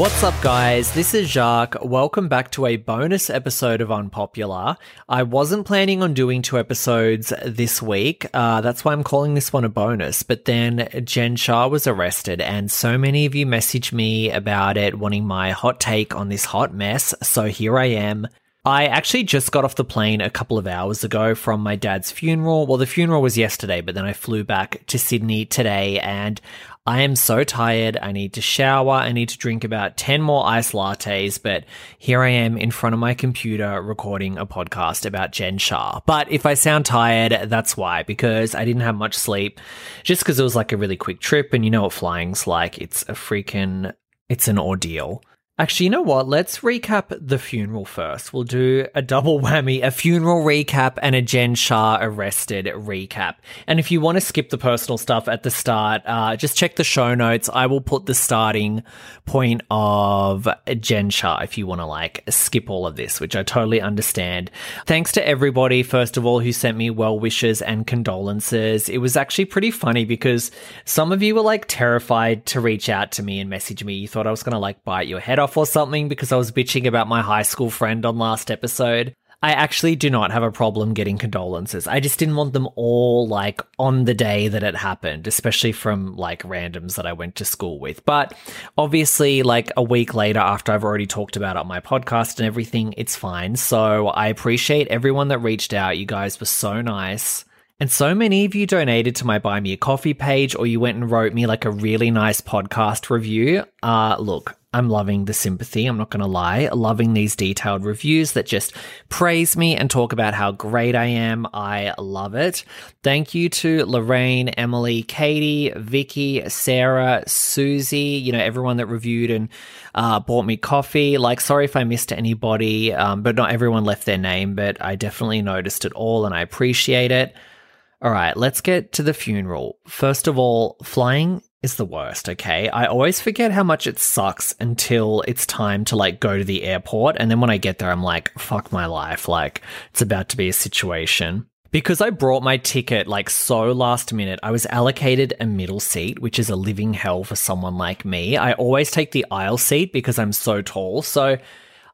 What's up, guys? This is Jacques. Welcome back to a bonus episode of Unpopular. I wasn't planning on doing two episodes this week. Uh, that's why I'm calling this one a bonus. But then Jen Shah was arrested, and so many of you messaged me about it, wanting my hot take on this hot mess. So here I am. I actually just got off the plane a couple of hours ago from my dad's funeral. Well, the funeral was yesterday, but then I flew back to Sydney today and I am so tired. I need to shower. I need to drink about 10 more iced lattes, but here I am in front of my computer recording a podcast about Jen Shah. But if I sound tired, that's why, because I didn't have much sleep, just because it was like a really quick trip. And you know what flying's like. It's a freaking, it's an ordeal. Actually, you know what? Let's recap the funeral first. We'll do a double whammy, a funeral recap and a Jen Shah arrested recap. And if you want to skip the personal stuff at the start, uh, just check the show notes. I will put the starting point of Jen Shah if you want to like skip all of this, which I totally understand. Thanks to everybody, first of all, who sent me well wishes and condolences. It was actually pretty funny because some of you were like terrified to reach out to me and message me. You thought I was going to like bite your head off or something because I was bitching about my high school friend on last episode. I actually do not have a problem getting condolences. I just didn't want them all like on the day that it happened, especially from like randoms that I went to school with. But obviously, like a week later, after I've already talked about it on my podcast and everything, it's fine. So I appreciate everyone that reached out. You guys were so nice. And so many of you donated to my Buy Me a Coffee page, or you went and wrote me like a really nice podcast review. Uh, look, I'm loving the sympathy. I'm not going to lie. Loving these detailed reviews that just praise me and talk about how great I am. I love it. Thank you to Lorraine, Emily, Katie, Vicky, Sarah, Susie, you know, everyone that reviewed and uh, bought me coffee. Like, sorry if I missed anybody, um, but not everyone left their name, but I definitely noticed it all and I appreciate it. All right, let's get to the funeral. First of all, flying is the worst, okay? I always forget how much it sucks until it's time to like go to the airport. And then when I get there, I'm like, fuck my life. Like, it's about to be a situation. Because I brought my ticket like so last minute, I was allocated a middle seat, which is a living hell for someone like me. I always take the aisle seat because I'm so tall. So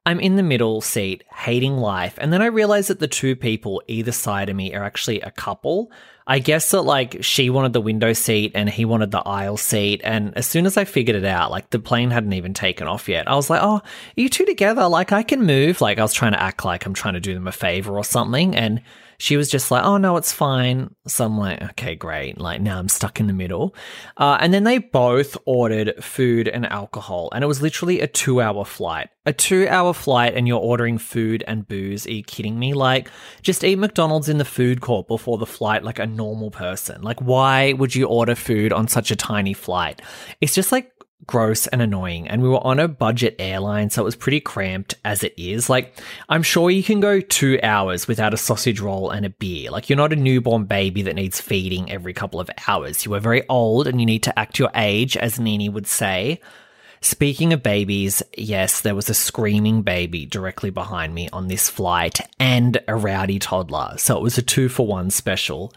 I'm in the middle seat, hating life. And then I realize that the two people either side of me are actually a couple. I guess that like she wanted the window seat and he wanted the aisle seat. And as soon as I figured it out, like the plane hadn't even taken off yet, I was like, oh, you two together? Like I can move. Like I was trying to act like I'm trying to do them a favor or something. And she was just like, oh no, it's fine. So I'm like, okay, great. Like now I'm stuck in the middle. Uh, and then they both ordered food and alcohol. And it was literally a two hour flight. A two hour flight and you're ordering food and booze. Are you kidding me? Like, just eat McDonald's in the food court before the flight like a normal person. Like, why would you order food on such a tiny flight? It's just like gross and annoying. And we were on a budget airline, so it was pretty cramped as it is. Like, I'm sure you can go two hours without a sausage roll and a beer. Like, you're not a newborn baby that needs feeding every couple of hours. You are very old and you need to act your age, as Nini would say. Speaking of babies, yes, there was a screaming baby directly behind me on this flight and a rowdy toddler. So it was a two for one special.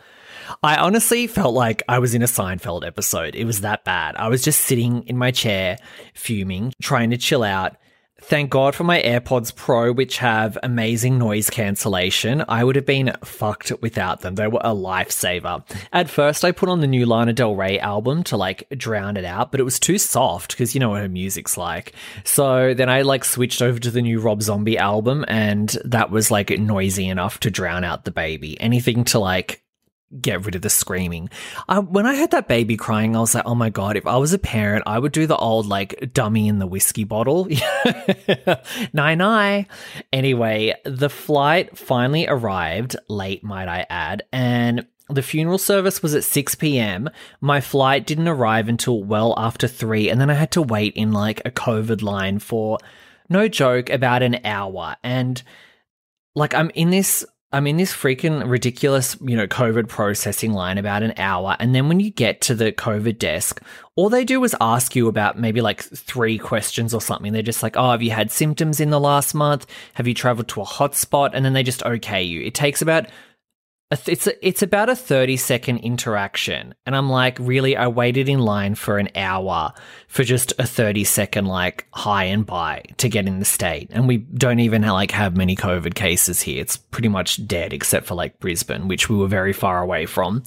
I honestly felt like I was in a Seinfeld episode. It was that bad. I was just sitting in my chair, fuming, trying to chill out. Thank God for my AirPods Pro, which have amazing noise cancellation. I would have been fucked without them. They were a lifesaver. At first, I put on the new Lana Del Rey album to like drown it out, but it was too soft because you know what her music's like. So then I like switched over to the new Rob Zombie album, and that was like noisy enough to drown out the baby. Anything to like get rid of the screaming. I, when I heard that baby crying, I was like, oh my God, if I was a parent, I would do the old like dummy in the whiskey bottle. nine nine. Anyway, the flight finally arrived late, might I add, and the funeral service was at 6 p.m. My flight didn't arrive until well after 3, and then I had to wait in like a COVID line for no joke about an hour. And like, I'm in this I'm in this freaking ridiculous, you know, COVID processing line about an hour. And then when you get to the COVID desk, all they do is ask you about maybe like three questions or something. They're just like, oh, have you had symptoms in the last month? Have you traveled to a hotspot? And then they just okay you. It takes about it's a, it's about a 30 second interaction. And i'm like really? I waited in line for an hour for just a 30 second like hi and bye to get in the state. And we don't even like have many covid cases here. It's pretty much dead except for like brisbane which we were very far away from.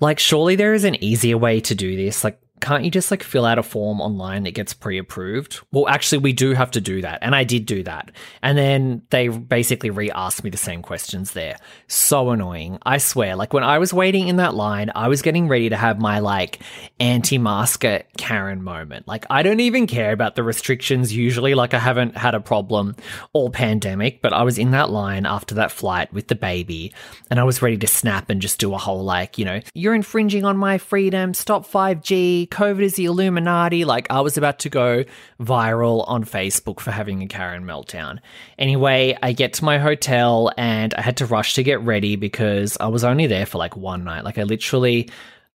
Like surely there is an easier way to do this. Like can't you just like fill out a form online that gets pre-approved? Well, actually, we do have to do that, and I did do that. And then they basically re-asked me the same questions there. So annoying, I swear. Like when I was waiting in that line, I was getting ready to have my like anti-masker Karen moment. Like I don't even care about the restrictions usually. Like I haven't had a problem all pandemic, but I was in that line after that flight with the baby, and I was ready to snap and just do a whole like, you know, you're infringing on my freedom. Stop 5G COVID is the Illuminati. Like, I was about to go viral on Facebook for having a Karen meltdown. Anyway, I get to my hotel and I had to rush to get ready because I was only there for like one night. Like, I literally.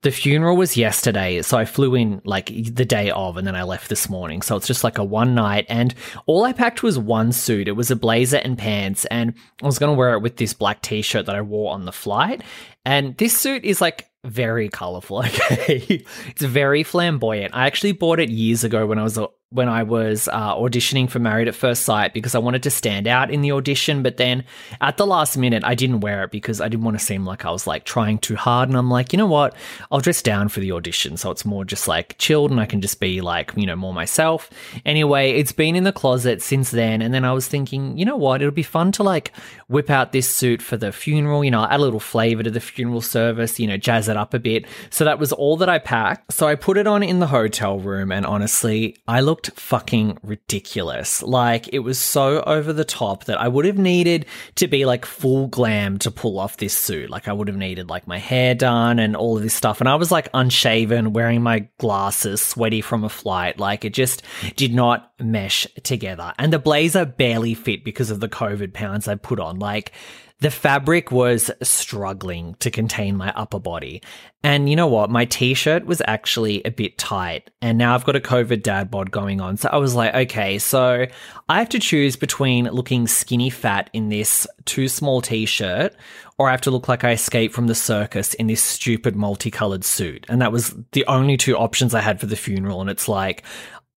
The funeral was yesterday, so I flew in like the day of and then I left this morning. So it's just like a one night and all I packed was one suit. It was a blazer and pants and I was going to wear it with this black t-shirt that I wore on the flight. And this suit is like very colorful. Okay, it's very flamboyant. I actually bought it years ago when I was when I was uh, auditioning for Married at First Sight because I wanted to stand out in the audition. But then at the last minute, I didn't wear it because I didn't want to seem like I was like trying too hard. And I'm like, you know what? I'll dress down for the audition. So it's more just like chilled and I can just be like, you know, more myself. Anyway, it's been in the closet since then. And then I was thinking, you know what? It'll be fun to like whip out this suit for the funeral, you know, add a little flavor to the funeral service, you know, jazz it up a bit. So that was all that I packed. So I put it on in the hotel room. And honestly, I look looked fucking ridiculous. Like it was so over the top that I would have needed to be like full glam to pull off this suit. Like I would have needed like my hair done and all of this stuff. And I was like unshaven, wearing my glasses, sweaty from a flight. Like it just did not mesh together. And the blazer barely fit because of the COVID pounds I put on. Like the fabric was struggling to contain my upper body. And you know what? My t shirt was actually a bit tight. And now I've got a COVID dad bod going on. So I was like, okay, so I have to choose between looking skinny fat in this too small t shirt or I have to look like I escaped from the circus in this stupid multicolored suit. And that was the only two options I had for the funeral. And it's like,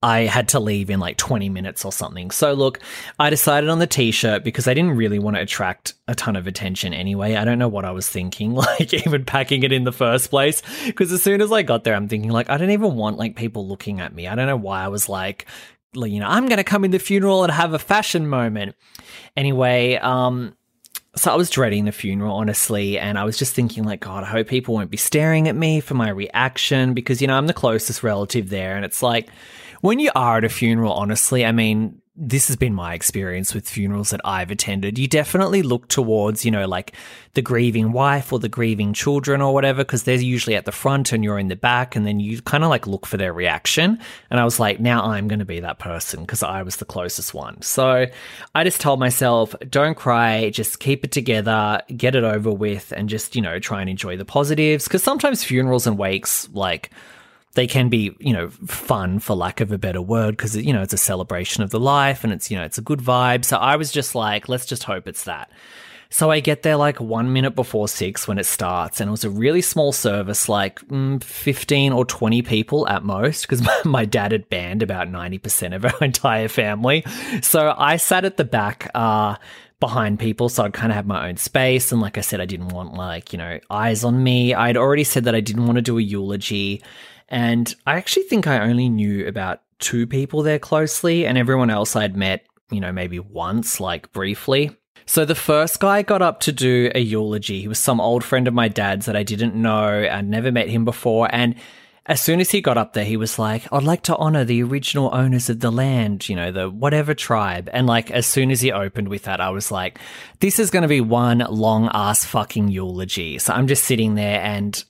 I had to leave in like 20 minutes or something. So, look, I decided on the t shirt because I didn't really want to attract a ton of attention anyway. I don't know what I was thinking, like even packing it in the first place. Because as soon as I got there, I'm thinking, like, I don't even want like people looking at me. I don't know why I was like, you know, I'm going to come in the funeral and have a fashion moment. Anyway, um, so I was dreading the funeral, honestly, and I was just thinking, like, God, I hope people won't be staring at me for my reaction because, you know, I'm the closest relative there. And it's like, when you are at a funeral, honestly, I mean, this has been my experience with funerals that I've attended. You definitely look towards, you know, like the grieving wife or the grieving children or whatever, because they're usually at the front and you're in the back, and then you kind of like look for their reaction. And I was like, now I'm going to be that person because I was the closest one. So I just told myself, don't cry, just keep it together, get it over with, and just, you know, try and enjoy the positives. Because sometimes funerals and wakes, like, they can be, you know, fun for lack of a better word because, you know, it's a celebration of the life and it's, you know, it's a good vibe. So I was just like, let's just hope it's that. So I get there like one minute before six when it starts, and it was a really small service, like mm, 15 or 20 people at most, because my dad had banned about 90% of our entire family. So I sat at the back, uh, behind people, so I'd kind of have my own space. And like I said, I didn't want like, you know, eyes on me. I'd already said that I didn't want to do a eulogy. And I actually think I only knew about two people there closely, and everyone else I'd met, you know, maybe once, like briefly. So the first guy got up to do a eulogy. He was some old friend of my dad's that I didn't know. I'd never met him before. And as soon as he got up there, he was like, I'd like to honor the original owners of the land, you know, the whatever tribe. And like, as soon as he opened with that, I was like, this is going to be one long ass fucking eulogy. So I'm just sitting there and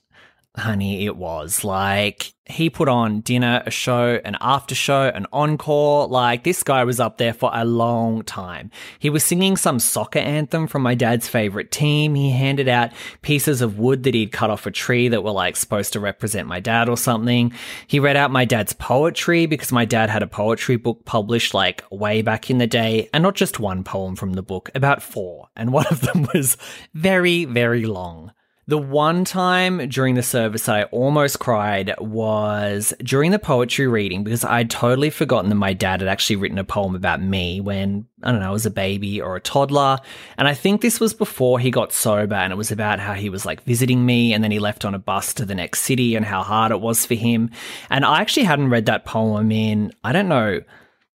honey, it was like he put on dinner, a show, an after show, an encore. Like this guy was up there for a long time. He was singing some soccer anthem from my dad's favorite team. He handed out pieces of wood that he'd cut off a tree that were like supposed to represent my dad or something. He read out my dad's poetry because my dad had a poetry book published like way back in the day and not just one poem from the book, about four. And one of them was very, very long. The one time during the service I almost cried was during the poetry reading because I'd totally forgotten that my dad had actually written a poem about me when, I don't know, I was a baby or a toddler. And I think this was before he got sober and it was about how he was like visiting me and then he left on a bus to the next city and how hard it was for him. And I actually hadn't read that poem in, I don't know,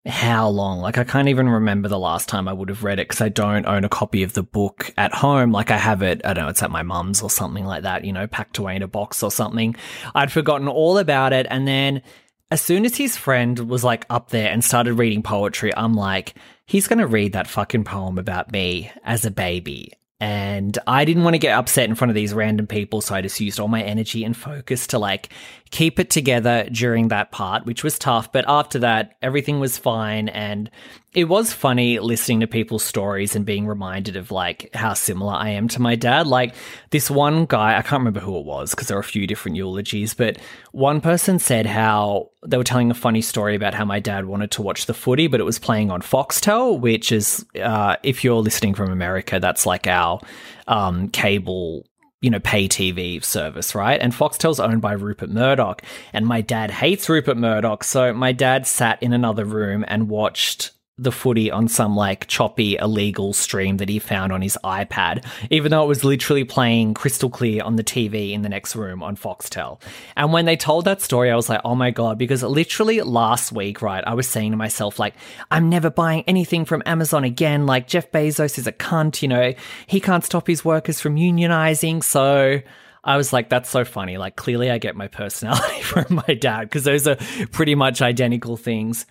how long. Like I can't even remember the last time I would have read it because I don't own a copy of the book at home. Like I have it, I don't know, it's at my mum's or something like that, you know, packed away in a box or something. I'd forgotten all about it. And then as soon as his friend was like up there and started reading poetry, I'm like, he's going to read that fucking poem about me as a baby. And I didn't want to get upset in front of these random people, so I just used all my energy and focus to like keep it together during that part, which was tough. But after that, everything was fine. And it was funny listening to people's stories and being reminded of like how similar I am to my dad. Like this one guy, I can't remember who it was because there are a few different eulogies, but one person said how they were telling a funny story about how my dad wanted to watch the footy, but it was playing on Foxtel, which is, uh, if you're listening from America, that's like our um, cable you know, pay TV service, right? And Foxtel's owned by Rupert Murdoch. And my dad hates Rupert Murdoch. So my dad sat in another room and watched the footy on some like choppy illegal stream that he found on his iPad, even though it was literally playing crystal clear on the TV in the next room on Foxtel. And when they told that story, I was like, oh my God, because literally last week, right, I was saying to myself, like, I'm never buying anything from Amazon again. Like, Jeff Bezos is a cunt, you know, he can't stop his workers from unionizing. So, I was like, that's so funny. Like, clearly, I get my personality from my dad because those are pretty much identical things.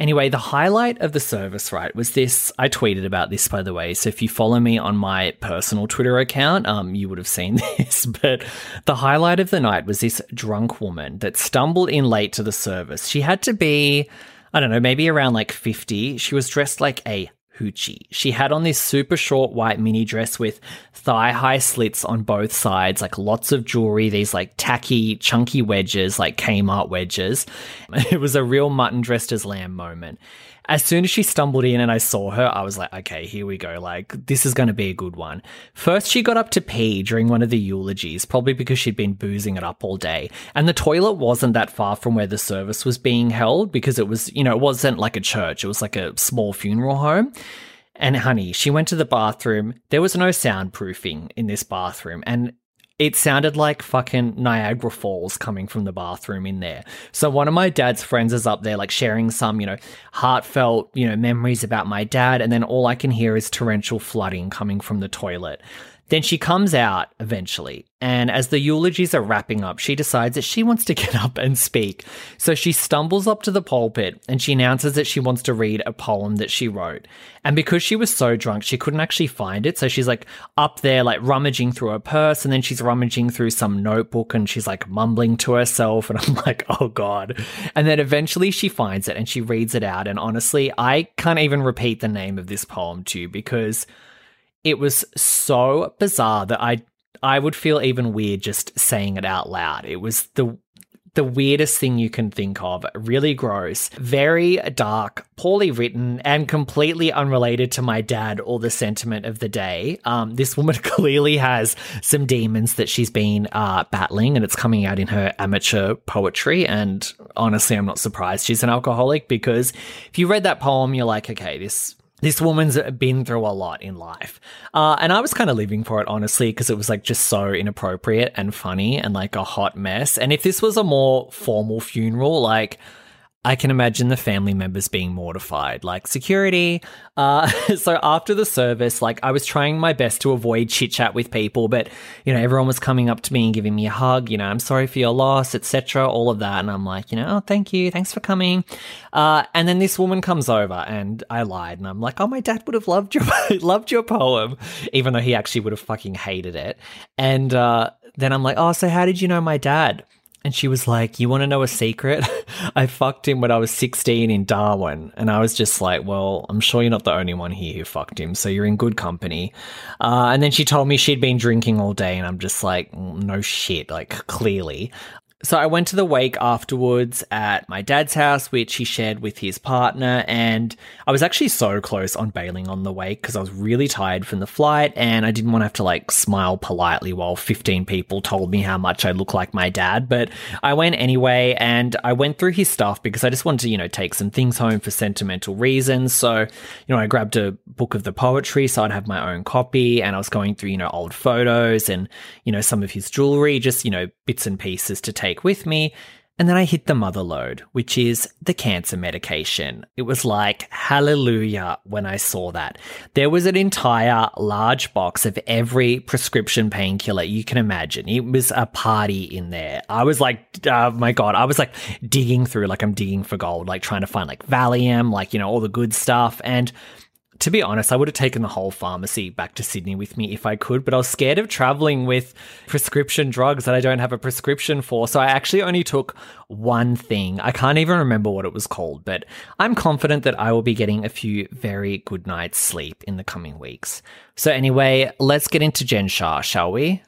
Anyway, the highlight of the service, right, was this. I tweeted about this, by the way. So if you follow me on my personal Twitter account, um, you would have seen this. But the highlight of the night was this drunk woman that stumbled in late to the service. She had to be, I don't know, maybe around like 50. She was dressed like a hoochie. She had on this super short white mini dress with thigh high slits on both sides, like lots of jewelry, these like tacky, chunky wedges, like Kmart wedges. It was a real mutton dressed as lamb moment as soon as she stumbled in and I saw her, I was like, okay, here we go. Like, this is going to be a good one. First, she got up to pee during one of the eulogies, probably because she'd been boozing it up all day. And the toilet wasn't that far from where the service was being held because it was, you know, it wasn't like a church, it was like a small funeral home. And honey, she went to the bathroom. There was no soundproofing in this bathroom. And it sounded like fucking Niagara Falls coming from the bathroom in there. So one of my dad's friends is up there, like sharing some, you know, heartfelt, you know, memories about my dad. And then all I can hear is torrential flooding coming from the toilet. Then she comes out eventually, and as the eulogies are wrapping up, she decides that she wants to get up and speak. So she stumbles up to the pulpit and she announces that she wants to read a poem that she wrote. And because she was so drunk, she couldn't actually find it. So she's like up there, like rummaging through her purse, and then she's rummaging through some notebook and she's like mumbling to herself. And I'm like, oh God. And then eventually she finds it and she reads it out. And honestly, I can't even repeat the name of this poem to you because it was so bizarre that I I would feel even weird just saying it out loud. It was the the weirdest thing you can think of. Really gross, very dark, poorly written, and completely unrelated to my dad or the sentiment of the day. Um, this woman clearly has some demons that she's been uh, battling, and it's coming out in her amateur poetry. And honestly, I'm not surprised she's an alcoholic because if you read that poem, you're like, okay, this this woman's been through a lot in life. Uh, and I was kind of living for it, honestly, because it was like just so inappropriate and funny and like a hot mess. And if this was a more formal funeral, like I can imagine the family members being mortified, like security. Uh, so after the service, like I was trying my best to avoid chit chat with people, but you know everyone was coming up to me and giving me a hug. You know, I'm sorry for your loss, etc. All of that, and I'm like, you know, oh, thank you, thanks for coming. Uh, and then this woman comes over, and I lied, and I'm like, oh, my dad would have loved your loved your poem, even though he actually would have fucking hated it. And uh, then I'm like, oh, so how did you know my dad? And she was like, You want to know a secret? I fucked him when I was 16 in Darwin. And I was just like, Well, I'm sure you're not the only one here who fucked him. So you're in good company. Uh, and then she told me she'd been drinking all day. And I'm just like, No shit. Like, clearly. So I went to the wake afterwards at my dad's house, which he shared with his partner, and I was actually so close on bailing on the wake because I was really tired from the flight and I didn't want to have to like smile politely while 15 people told me how much I look like my dad. But I went anyway and I went through his stuff because I just wanted to, you know, take some things home for sentimental reasons. So, you know, I grabbed a book of the poetry so I'd have my own copy and I was going through, you know, old photos and, you know, some of his jewelry, just, you know, bits and pieces to take take with me. And then I hit the mother load, which is the cancer medication. It was like hallelujah when I saw that. There was an entire large box of every prescription painkiller you can imagine. It was a party in there. I was like, oh my God, I was like digging through, like I'm digging for gold, like trying to find like Valium, like, you know, all the good stuff. And to be honest, I would have taken the whole pharmacy back to Sydney with me if I could, but I was scared of traveling with prescription drugs that I don't have a prescription for. So I actually only took one thing. I can't even remember what it was called, but I'm confident that I will be getting a few very good nights sleep in the coming weeks. So anyway, let's get into Jen Shah, shall we?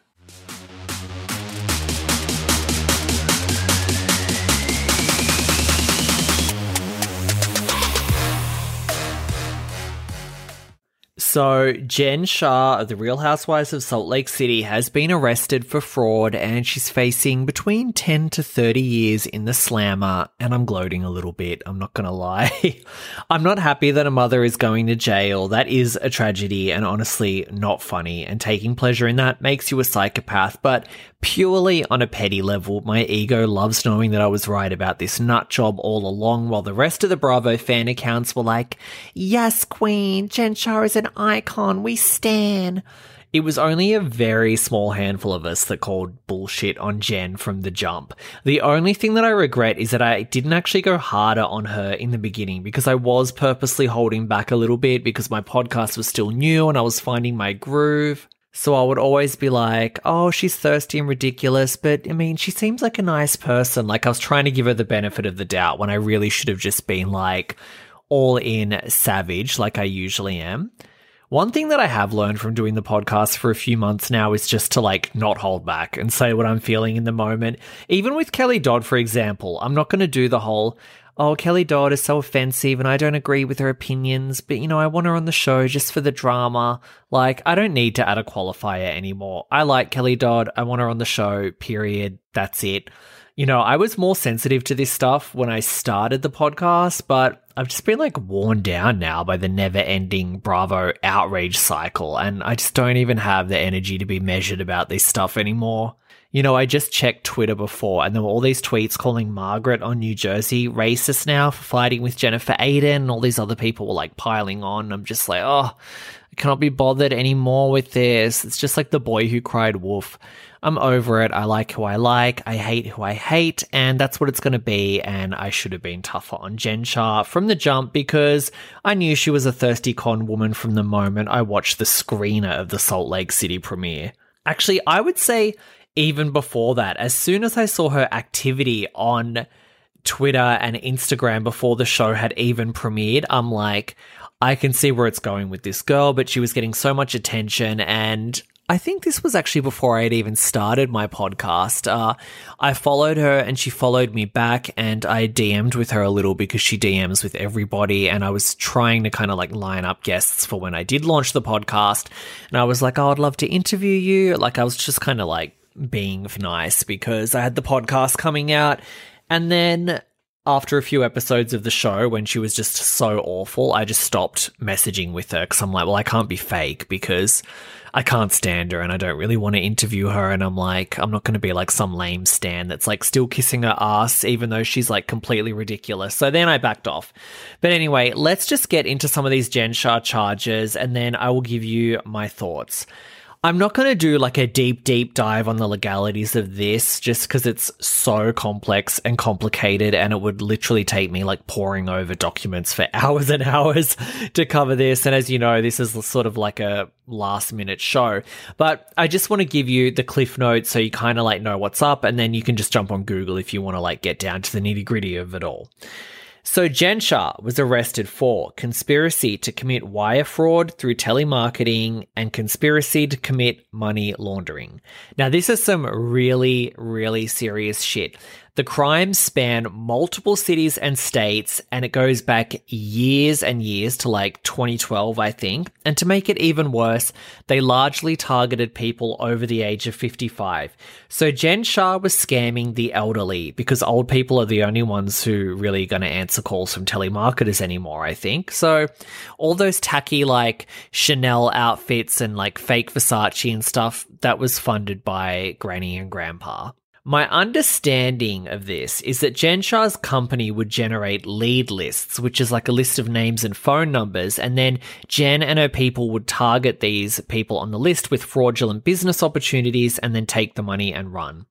So, Jen Shah of the Real Housewives of Salt Lake City has been arrested for fraud and she's facing between 10 to 30 years in the slammer. And I'm gloating a little bit, I'm not going to lie. I'm not happy that a mother is going to jail. That is a tragedy and honestly not funny. And taking pleasure in that makes you a psychopath. But purely on a petty level, my ego loves knowing that I was right about this nut job all along, while the rest of the Bravo fan accounts were like, Yes, Queen, Jen is an icon, we stan. It was only a very small handful of us that called bullshit on Jen from the jump. The only thing that I regret is that I didn't actually go harder on her in the beginning because I was purposely holding back a little bit because my podcast was still new and I was finding my groove. So I would always be like, oh, she's thirsty and ridiculous, but I mean, she seems like a nice person. Like I was trying to give her the benefit of the doubt when I really should have just been like all in savage, like I usually am. One thing that I have learned from doing the podcast for a few months now is just to like not hold back and say what I'm feeling in the moment. Even with Kelly Dodd, for example, I'm not going to do the whole, oh, Kelly Dodd is so offensive and I don't agree with her opinions, but you know, I want her on the show just for the drama. Like, I don't need to add a qualifier anymore. I like Kelly Dodd. I want her on the show, period. That's it. You know, I was more sensitive to this stuff when I started the podcast, but I've just been like worn down now by the never ending Bravo outrage cycle, and I just don't even have the energy to be measured about this stuff anymore. You know, I just checked Twitter before, and there were all these tweets calling Margaret on New Jersey racist now for fighting with Jennifer Aydin, and all these other people were like piling on. I'm just like, oh, I cannot be bothered anymore with this. It's just like the boy who cried wolf. I'm over it. I like who I like. I hate who I hate. And that's what it's going to be. And I should have been tougher on Jen Shah from the jump because I knew she was a thirsty con woman from the moment I watched the screener of the Salt Lake City premiere. Actually, I would say even before that, as soon as I saw her activity on Twitter and Instagram before the show had even premiered, I'm like, I can see where it's going with this girl, but she was getting so much attention and I think this was actually before I had even started my podcast. Uh, I followed her and she followed me back, and I DM'd with her a little because she DMs with everybody. And I was trying to kind of like line up guests for when I did launch the podcast. And I was like, oh, I'd love to interview you. Like, I was just kind of like being nice because I had the podcast coming out. And then after a few episodes of the show, when she was just so awful, I just stopped messaging with her because I'm like, well, I can't be fake because I can't stand her and I don't really want to interview her. And I'm like, I'm not going to be like some lame stan that's like still kissing her ass, even though she's like completely ridiculous. So then I backed off. But anyway, let's just get into some of these Jen Shah charges and then I will give you my thoughts. I'm not going to do like a deep, deep dive on the legalities of this just because it's so complex and complicated and it would literally take me like poring over documents for hours and hours to cover this. And as you know, this is sort of like a last minute show, but I just want to give you the cliff notes so you kind of like know what's up and then you can just jump on Google if you want to like get down to the nitty gritty of it all. So Jen Shah was arrested for conspiracy to commit wire fraud through telemarketing and conspiracy to commit money laundering. Now, this is some really, really serious shit. The crimes span multiple cities and states, and it goes back years and years to like 2012, I think. And to make it even worse, they largely targeted people over the age of 55. So Jen Shah was scamming the elderly because old people are the only ones who really going to answer calls from telemarketers anymore, I think. So all those tacky like Chanel outfits and like fake Versace and stuff, that was funded by Granny and Grandpa. My understanding of this is that Jen company would generate lead lists, which is like a list of names and phone numbers, and then Jen and her people would target these people on the list with fraudulent business opportunities and then take the money and run.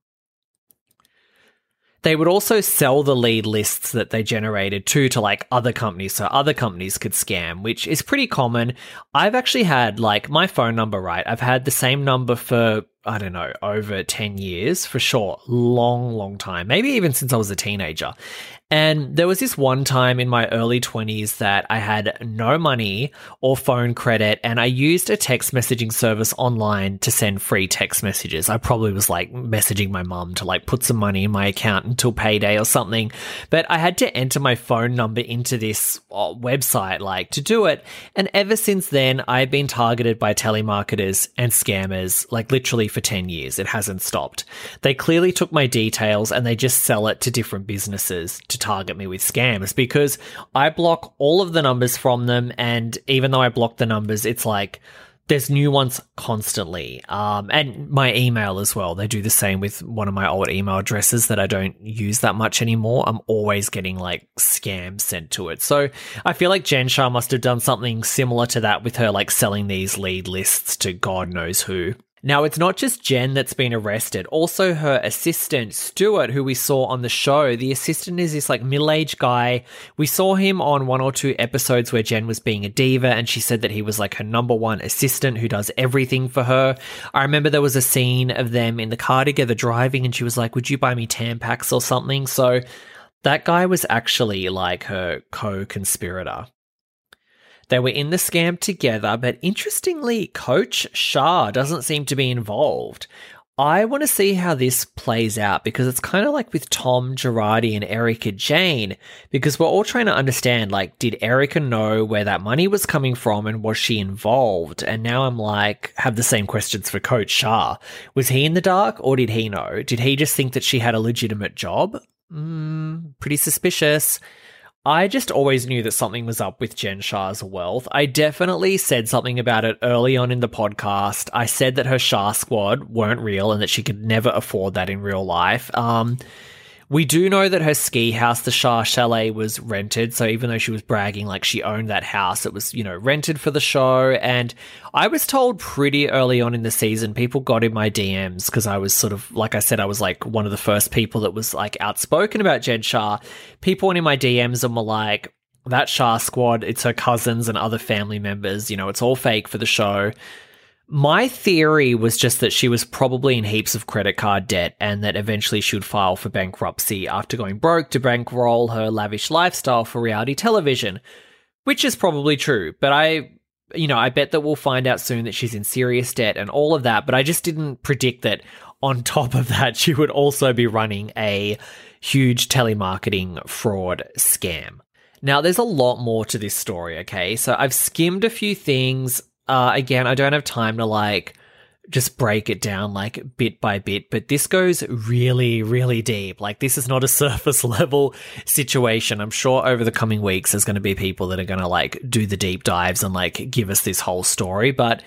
They would also sell the lead lists that they generated to to like other companies so other companies could scam, which is pretty common. I've actually had like my phone number, right? I've had the same number for I don't know, over 10 years for sure. Long, long time. Maybe even since I was a teenager. And there was this one time in my early 20s that I had no money or phone credit, and I used a text messaging service online to send free text messages. I probably was like messaging my mum to like put some money in my account until payday or something. But I had to enter my phone number into this uh, website like to do it. And ever since then, I've been targeted by telemarketers and scammers, like literally for 10 years. It hasn't stopped. They clearly took my details and they just sell it to different businesses to target me with scams because I block all of the numbers from them. And even though I block the numbers, it's like, there's new ones constantly. Um, and my email as well. They do the same with one of my old email addresses that I don't use that much anymore. I'm always getting like scams sent to it. So I feel like Jen Shah must have done something similar to that with her like selling these lead lists to God knows who. Now, it's not just Jen that's been arrested, also her assistant, Stuart, who we saw on the show. The assistant is this like middle aged guy. We saw him on one or two episodes where Jen was being a diva and she said that he was like her number one assistant who does everything for her. I remember there was a scene of them in the car together driving and she was like, Would you buy me Tampax or something? So that guy was actually like her co conspirator. They were in the scam together, but interestingly, Coach Shah doesn't seem to be involved. I want to see how this plays out because it's kind of like with Tom Girardi and Erika Jayne, because we're all trying to understand like, did Erika know where that money was coming from and was she involved? And now I'm like, have the same questions for Coach Shah. Was he in the dark or did he know? Did he just think that she had a legitimate job? Mm, pretty suspicious. I just always knew that something was up with Jen Shah's wealth. I definitely said something about it early on in the podcast. I said that her Shah squad weren't real and that she could never afford that in real life. Um, we do know that her ski house, the Shah Chalet, was rented. So even though she was bragging like she owned that house, it was, you know, rented for the show. And I was told pretty early on in the season, people got in my DMs because I was sort of, like I said, I was like one of the first people that was like outspoken about Jen Shah. People went in my DMs and were like, that Shah squad, it's her cousins and other family members, you know, it's all fake for the show. My theory was just that she was probably in heaps of credit card debt and that eventually she would file for bankruptcy after going broke to bankroll her lavish lifestyle for reality television, which is probably true. But I, you know, I bet that we'll find out soon that she's in serious debt and all of that. But I just didn't predict that on top of that, she would also be running a huge telemarketing fraud scam. Now, there's a lot more to this story, okay? So I've skimmed a few things. Uh, again, I don't have time to like just break it down like bit by bit, but this goes really, really deep. Like, this is not a surface level situation. I'm sure over the coming weeks, there's going to be people that are going to like do the deep dives and like give us this whole story. But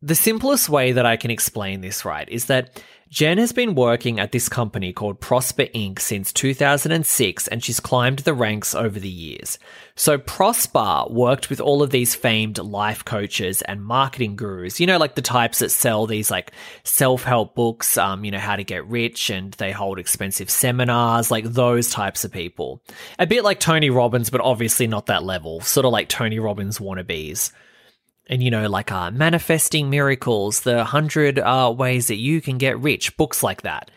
the simplest way that I can explain this, right, is that Jen has been working at this company called Prosper Inc. since 2006 and she's climbed the ranks over the years. So Prosper worked with all of these famed life coaches and marketing gurus, you know, like the types that sell these like self-help books, um, you know, how to get rich and they hold expensive seminars, like those types of people. A bit like Tony Robbins, but obviously not that level, sort of like Tony Robbins wannabes and you know like uh, manifesting miracles the 100 uh, ways that you can get rich books like that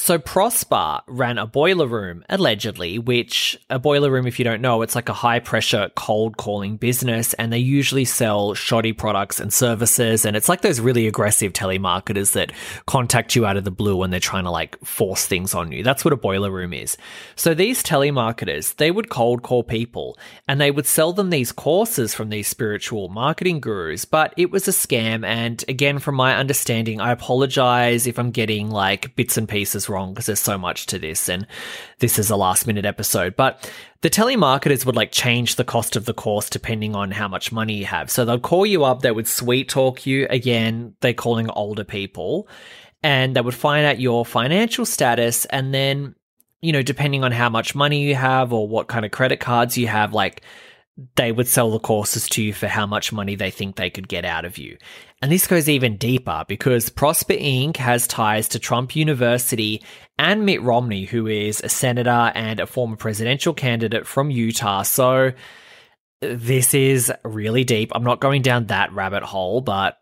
so Prosper ran a boiler room, allegedly, which a boiler room, if you don't know, it's like a high pressure cold calling business, and they usually sell shoddy products and services. And it's like those really aggressive telemarketers that contact you out of the blue when they're trying to like force things on you. That's what a boiler room is. So these telemarketers, they would cold call people and they would sell them these courses from these spiritual marketing gurus, but it was a scam. And again, from my understanding, I apologize if I'm getting like bits and pieces wrong because there's so much to this and this is a last minute episode. But the telemarketers would like change the cost of the course depending on how much money you have. So they'd call you up, they would sweet talk you. Again, they're calling older people and they would find out your financial status and then, you know, depending on how much money you have or what kind of credit cards you have, like they would sell the courses to you for how much money they think they could get out of you. And this goes even deeper because Prosper Inc. has ties to Trump University and Mitt Romney, who is a senator and a former presidential candidate from Utah. So this is really deep. I'm not going down that rabbit hole, but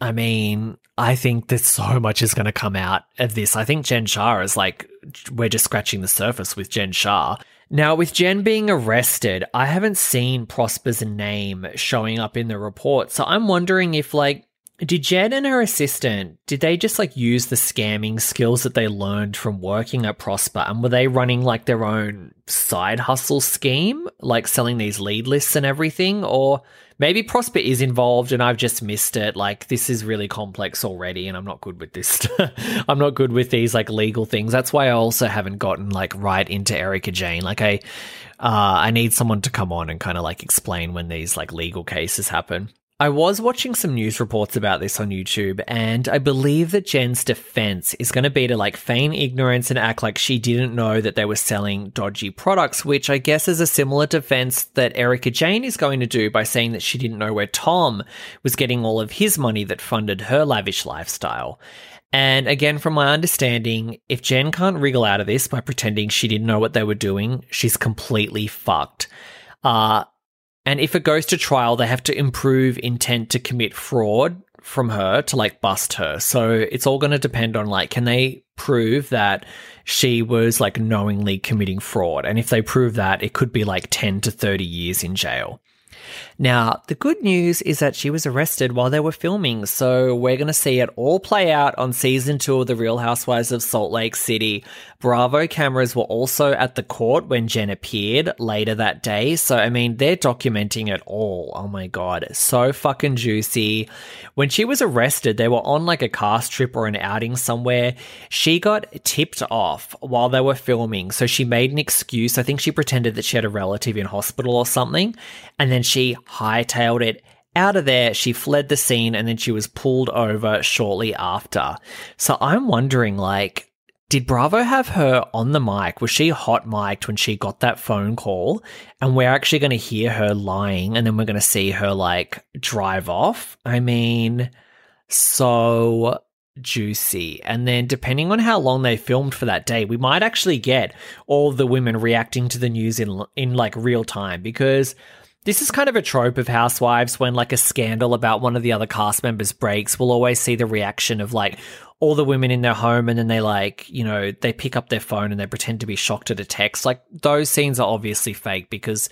I mean, I think that so much is going to come out of this. I think Jen Shah is like, we're just scratching the surface with Jen Shah. Now, with Jen being arrested, I haven't seen Prosper's name showing up in the report. So I'm wondering if, like, did Jen and her assistant, did they just like use the scamming skills that they learned from working at Prosper and were they running like their own side hustle scheme, like selling these lead lists and everything? Or maybe Prosper is involved and I've just missed it. Like this is really complex already and I'm not good with this. I'm not good with these like legal things. That's why I also haven't gotten like right into Erika Jayne. Like I, uh, I need someone to come on and kind of like explain when these like legal cases happen. I was watching some news reports about this on YouTube, and I believe that Jen's defense is going to be to like feign ignorance and act like she didn't know that they were selling dodgy products, which I guess is a similar defense that Erika Jayne is going to do by saying that she didn't know where Tom was getting all of his money that funded her lavish lifestyle. And again, from my understanding, if Jen can't wriggle out of this by pretending she didn't know what they were doing, she's completely fucked. Uh, and if it goes to trial, they have to improve intent to commit fraud from her to like bust her. So it's all going to depend on like, can they prove that she was like knowingly committing fraud? And if they prove that, it could be like 10 to 30 years in jail. Now, the good news is that she was arrested while they were filming, so we're going to see it all play out on season two of The Real Housewives of Salt Lake City. Bravo cameras were also at the court when Jen appeared later that day, so I mean, they're documenting it all. Oh my god, so fucking juicy. When she was arrested, they were on like a cast trip or an outing somewhere. She got tipped off while they were filming, so she made an excuse. I think she pretended that she had a relative in hospital or something, and then she hightailed it out of there. She fled the scene and then she was pulled over shortly after. So I'm wondering, like, did Bravo have her on the mic? Was she hot mic'd when she got that phone call? And we're actually going to hear her lying and then we're going to see her like drive off. I mean, so juicy. And then depending on how long they filmed for that day, we might actually get all the women reacting to the news in in like real time because this is kind of a trope of Housewives when like a scandal about one of the other cast members breaks. We'll always see the reaction of like all the women in their home and then they like, you know, they pick up their phone and they pretend to be shocked at a text. Like those scenes are obviously fake because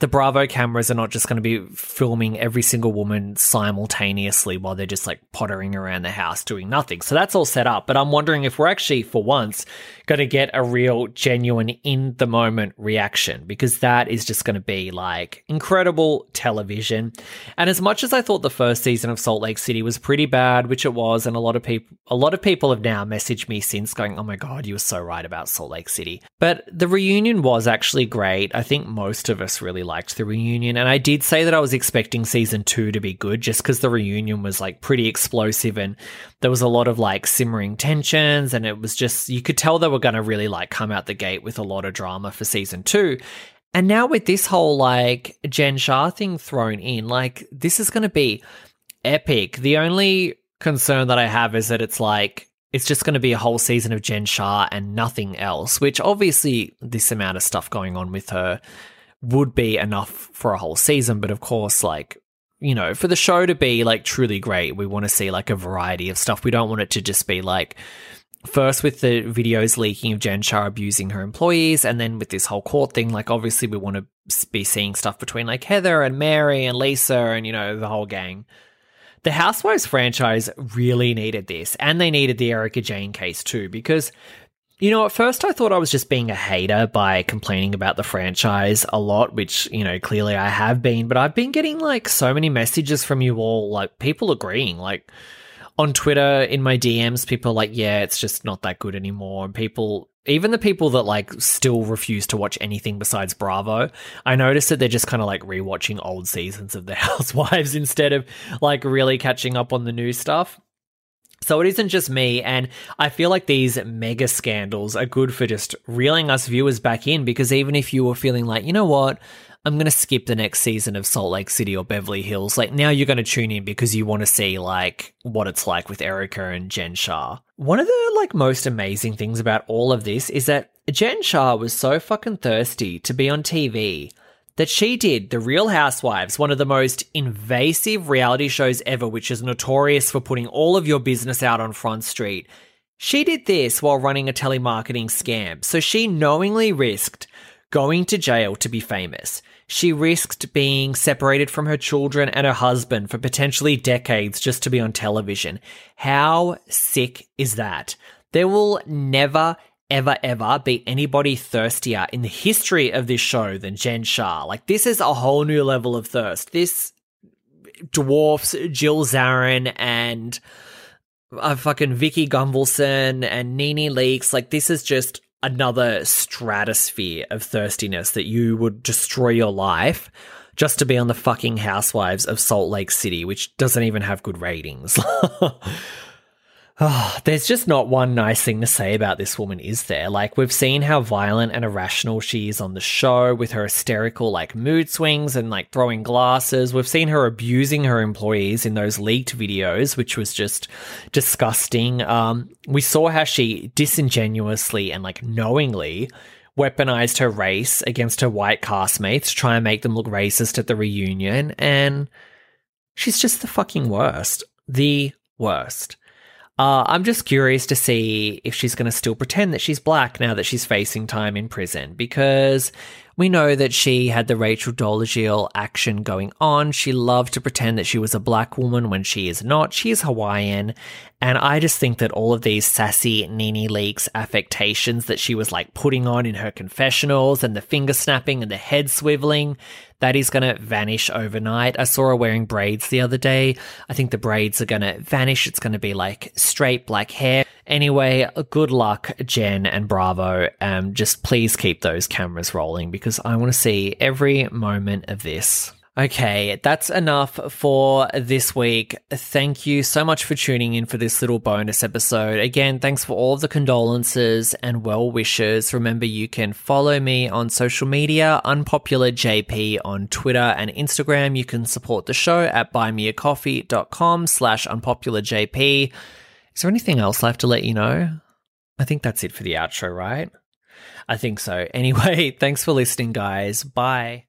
the Bravo cameras are not just going to be filming every single woman simultaneously while they're just like pottering around the house doing nothing. So that's all set up. But I'm wondering if we're actually, for once, going to get a real, genuine, in the moment reaction because that is just going to be like incredible television. And as much as I thought the first season of Salt Lake City was pretty bad, which it was, and a lot of people, a lot of people have now messaged me since going, "Oh my god, you were so right about Salt Lake City." But the reunion was actually great. I think most of us really liked the reunion. And I did say that I was expecting season two to be good just because the reunion was like pretty explosive and there was a lot of like simmering tensions. And it was just, you could tell they were going to really like come out the gate with a lot of drama for season two. And now with this whole like Jen Shah thing thrown in, like this is going to be epic. The only concern that I have is that it's like, it's just going to be a whole season of Jen Shah and nothing else, which obviously this amount of stuff going on with her would be enough for a whole season. But of course, like, you know, for the show to be like truly great, we want to see like a variety of stuff. We don't want it to just be like, first with the videos leaking of Jen Shah abusing her employees, and then with this whole court thing, like obviously we want to be seeing stuff between like Heather and Mary and Lisa and you know the whole gang the Housewives franchise really needed this, and they needed the Erika Jayne case too, because you know, at first I thought I was just being a hater by complaining about the franchise a lot, which, you know, clearly I have been, but I've been getting like so many messages from you all, like people agreeing, like on Twitter in my DMs, people are like, yeah, it's just not that good anymore. And people even the people that like still refuse to watch anything besides Bravo, I noticed that they're just kind of like rewatching old seasons of The Housewives instead of like really catching up on the new stuff. So it isn't just me, and I feel like these mega scandals are good for just reeling us viewers back in because even if you were feeling like, you know what, I'm going to skip the next season of Salt Lake City or Beverly Hills. Like now you're going to tune in because you want to see like what it's like with Erika and Jen Shah. One of the like most amazing things about all of this is that Jen Shah was so fucking thirsty to be on TV that she did The Real Housewives, one of the most invasive reality shows ever, which is notorious for putting all of your business out on Front Street. She did this while running a telemarketing scam. So she knowingly risked going to jail to be famous. She risked being separated from her children and her husband for potentially decades just to be on television. How sick is that? There will never, ever, ever be anybody thirstier in the history of this show than Jen Shah. Like, this is a whole new level of thirst. This dwarfs Jill Zarin and uh, fucking Vicki Gunvalson and NeNe Leakes. Like, this is just another stratosphere of thirstiness that you would destroy your life just to be on the fucking Housewives of Salt Lake City, which doesn't even have good ratings. Oh, there's just not one nice thing to say about this woman, is there? Like, we've seen how violent and irrational she is on the show with her hysterical, like, mood swings and, like, throwing glasses. We've seen her abusing her employees in those leaked videos, which was just disgusting. Um, we saw how she disingenuously and, like, knowingly weaponized her race against her white castmates to try and make them look racist at the reunion. And she's just the fucking worst. The worst. Uh, I'm just curious to see if she's going to still pretend that she's black now that she's facing time in prison because we know that she had the Rachel Dolezal action going on. She loved to pretend that she was a black woman when she is not. She is Hawaiian. And I just think that all of these sassy NeNe Leakes affectations that she was like putting on in her confessionals and the finger snapping and the head swiveling, that is going to vanish overnight. I saw her wearing braids the other day. I think the braids are going to vanish. It's going to be like straight black hair. Anyway, good luck, Jen and Bravo. Um, just please keep those cameras rolling because I want to see every moment of this. Okay, that's enough for this week. Thank you so much for tuning in for this little bonus episode. Again, thanks for all of the condolences and well wishes. Remember, you can follow me on social media, Unpopular JP on Twitter and Instagram. You can support the show at buymeacoffee.com slash unpopularjp. Is there anything else I have to let you know? I think that's it for the outro, right? I think so. Anyway, thanks for listening, guys. Bye.